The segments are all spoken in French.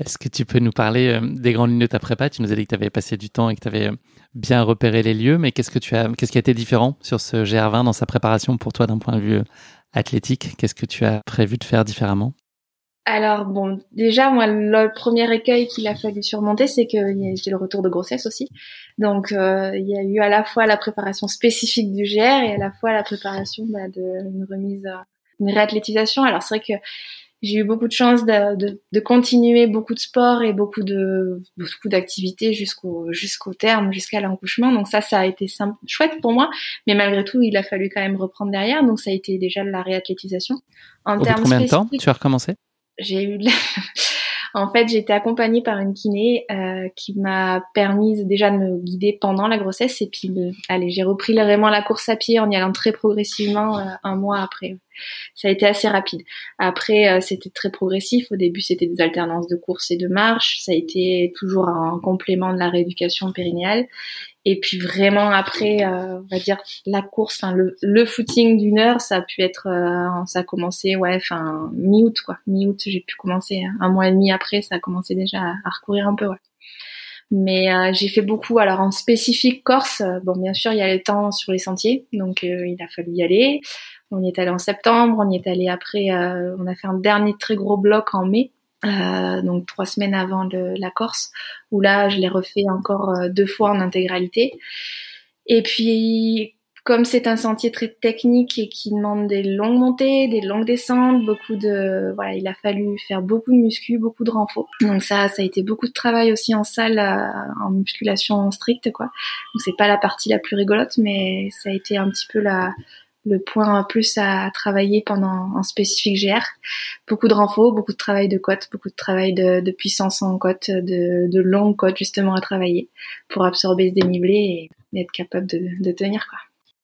Est-ce que tu peux nous parler euh, des grandes lignes de ta prépa? Tu nous as dit que tu avais passé du temps et que tu avais euh, bien repéré les lieux, mais qu'est-ce que tu as, qu'est-ce qui a été différent sur ce GR20 dans sa préparation pour toi d'un point de vue euh, athlétique? Qu'est-ce que tu as prévu de faire différemment? Alors bon, déjà moi le premier écueil qu'il a fallu surmonter, c'est que j'ai le retour de grossesse aussi. Donc il y a eu à la fois la préparation spécifique du GR et à la fois la préparation bah, d'une remise, une réathlétisation. Alors c'est vrai que j'ai eu beaucoup de chance de, de, de, continuer beaucoup de sport et beaucoup de beaucoup d'activités jusqu'au jusqu'au terme, jusqu'à l'accouchement. Donc ça, ça a été simple, chouette pour moi. Mais malgré tout, il a fallu quand même reprendre derrière. Donc ça a été déjà de la réathlétisation. En Au termes combien de temps? tu as recommencé? J'ai eu En fait, j'ai été accompagnée par une kiné euh, qui m'a permis déjà de me guider pendant la grossesse et puis, allez, j'ai repris vraiment la course à pied en y allant très progressivement euh, un mois après. Ça a été assez rapide. Après, euh, c'était très progressif. Au début, c'était des alternances de course et de marche. Ça a été toujours un complément de la rééducation périnéale. Et puis vraiment après, euh, on va dire la course, le, le footing d'une heure, ça a pu être, euh, ça a commencé, ouais, enfin mi-août quoi, mi-août j'ai pu commencer. Hein. Un mois et demi après, ça a commencé déjà à, recourir un peu, ouais. Mais euh, j'ai fait beaucoup. Alors en spécifique Corse, bon bien sûr il y a le temps sur les sentiers, donc il a fallu y aller. On y est allé en septembre, on y est allé après, on a fait un dernier très gros bloc en mai euh, donc trois semaines avant de la Corse, où là je l'ai refait encore euh, deux fois en intégralité. Et puis comme c'est un sentier très technique et qui demande des longues montées, des longues descentes, beaucoup de voilà, il a fallu faire beaucoup de muscu, beaucoup de renfort. Donc ça, ça a été beaucoup de travail aussi en salle, euh, en musculation stricte quoi. Donc c'est pas la partie la plus rigolote, mais ça a été un petit peu la le point plus à travailler pendant un spécifique GR. Beaucoup de renfort, beaucoup de travail de côte, beaucoup de travail de, puissance en côte, de, de longue côte justement à travailler pour absorber ce dénivelé et être capable de, tenir quoi.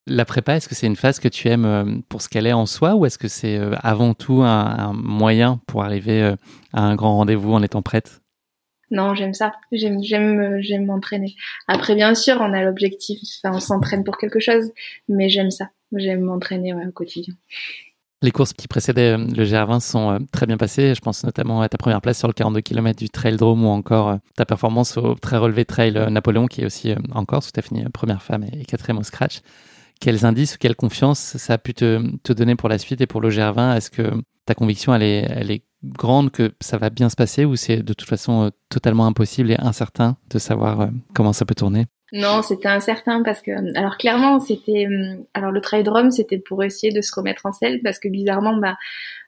La prépa, est-ce que c'est une phase que tu aimes euh, pour ce qu'elle est en soi ou est-ce que c'est euh, avant tout un, moyen pour arriver euh, à un grand rendez-vous en étant prête? Non, j'aime ça. J'aime, j'aime, j'aime m'entraîner. Après, bien sûr, on a l'objectif, enfin, on s'entraîne pour quelque chose, mais j'aime ça. J'aime m'entraîner au quotidien. Les courses qui précédaient euh, le GR20 sont euh, très bien passées. Je pense notamment à ta première place sur le 42 km du Trail Drome ou encore euh, ta performance au très relevé Trail Napoléon qui est aussi en Corse où tu as fini première femme et quatrième au scratch. Quels indices ou quelle confiance ça a pu te, te donner pour la suite et pour le GR20 Est-ce que ta conviction elle est, elle est grande que ça va bien se passer ou c'est de toute façon totalement impossible et incertain de savoir comment ça peut tourner? Non, c'était incertain parce que, alors clairement, c'était, hum, alors le trail drum, c'était pour essayer de se remettre en selle parce que bizarrement, bah,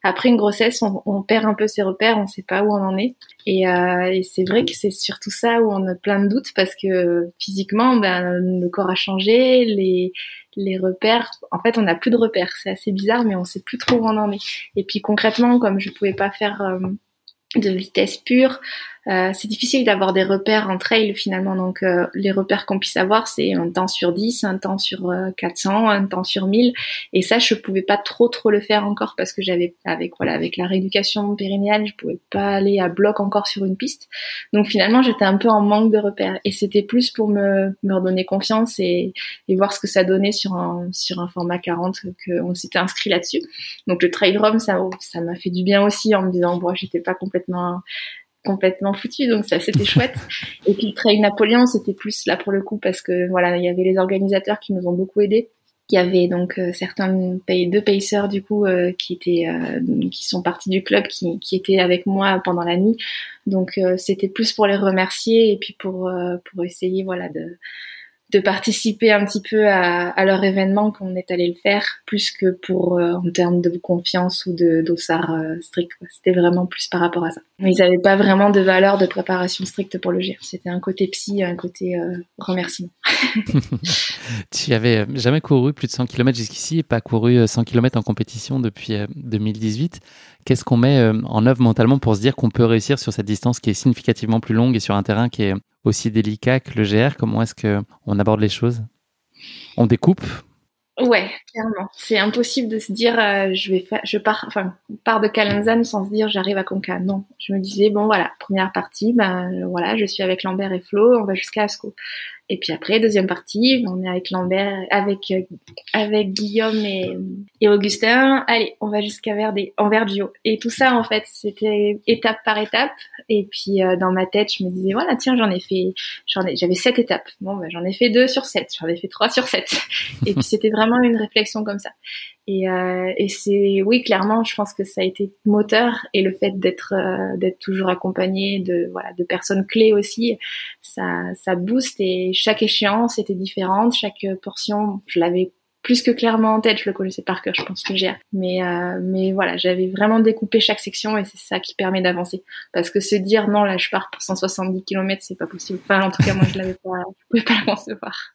après une grossesse, on, perd un peu ses repères, on sait pas où on en est. Et, euh, et c'est vrai que c'est surtout ça où on a plein de doutes parce que physiquement, ben, le corps a changé, les, les repères, en fait, on n'a plus de repères. C'est assez bizarre, mais on sait plus trop où on en est. Et puis concrètement, comme je pouvais pas faire euh, de vitesse pure, Euh, c'est difficile d'avoir des repères en trail finalement. Donc euh, les repères qu'on puisse avoir, c'est un temps sur 10, un temps sur 400, un temps sur 1000. Et ça, je pouvais pas trop trop le faire encore parce que j'avais avec voilà avec la rééducation périnéale, je pouvais pas aller à bloc encore sur une piste. Donc finalement, j'étais un peu en manque de repères. Et c'était plus pour me, me redonner confiance et, et voir ce que ça donnait sur un sur un format 40 qu'on s'était inscrit là-dessus. Donc le trail run, ça ça m'a fait du bien aussi en me disant bon, j'étais pas complètement complètement foutu donc ça c'était chouette. Et puis le trail Napoléon c'était plus là pour le coup parce que voilà il y avait les organisateurs qui nous ont beaucoup aidés. Il y avait donc euh, certains pays, deux pacers du coup euh, qui étaient euh, qui sont partis du club qui, qui étaient avec moi pendant la nuit. Donc c'était plus pour les remercier et puis pour pour essayer voilà de de participer un petit peu à, à leur événement qu'on est allé le faire, plus que pour euh, en termes de confiance ou de dossard euh, strict. C'était vraiment plus par rapport à ça. Ils n'avaient pas vraiment de valeur de préparation stricte pour le GIR. C'était un côté psy, un côté euh, remerciement. tu avais jamais couru plus de 100 km jusqu'ici et pas couru 100 km en compétition depuis 2018. Qu'est-ce qu'on met en œuvre mentalement pour se dire qu'on peut réussir sur cette distance qui est significativement plus longue et sur un terrain qui est aussi délicat que le GR Comment est-ce qu'on aborde les choses? On découpe? Ouais, clairement. C'est impossible de se dire euh, je vais je pars, de Calenzane sans se dire j'arrive à Conca. Non, je me disais bon voilà, première partie, ben voilà, je suis avec Lambert et Flo, on va jusqu'à Asco. Et puis après, deuxième partie, on est avec Lambert, avec euh, avec Guillaume et, et Augustin. Allez, on va jusqu'à Verdé, en Verdio. Et tout ça, en fait, c'était étape par étape. Et puis euh, dans ma tête, je me disais voilà, tiens, j'en ai fait, j'en ai, j'avais sept étapes. Bon, ben, j'en ai fait deux sur sept, j'en ai fait trois sur sept. et puis c'était vraiment une réflexion comme ça. Et, euh, et c'est oui clairement, je pense que ça a été moteur et le fait d'être euh, d'être toujours accompagné de voilà de personnes clés aussi, ça ça booste et chaque échéance était différente, chaque portion je l'avais plus que clairement en tête, je le connaissais par cœur, je pense que j'ai. Mais euh, mais voilà, j'avais vraiment découpé chaque section et c'est ça qui permet d'avancer. Parce que se dire non là je pars pour 170 km, c'est pas possible. Enfin en tout cas moi je l'avais pas, je pouvais pas le concevoir.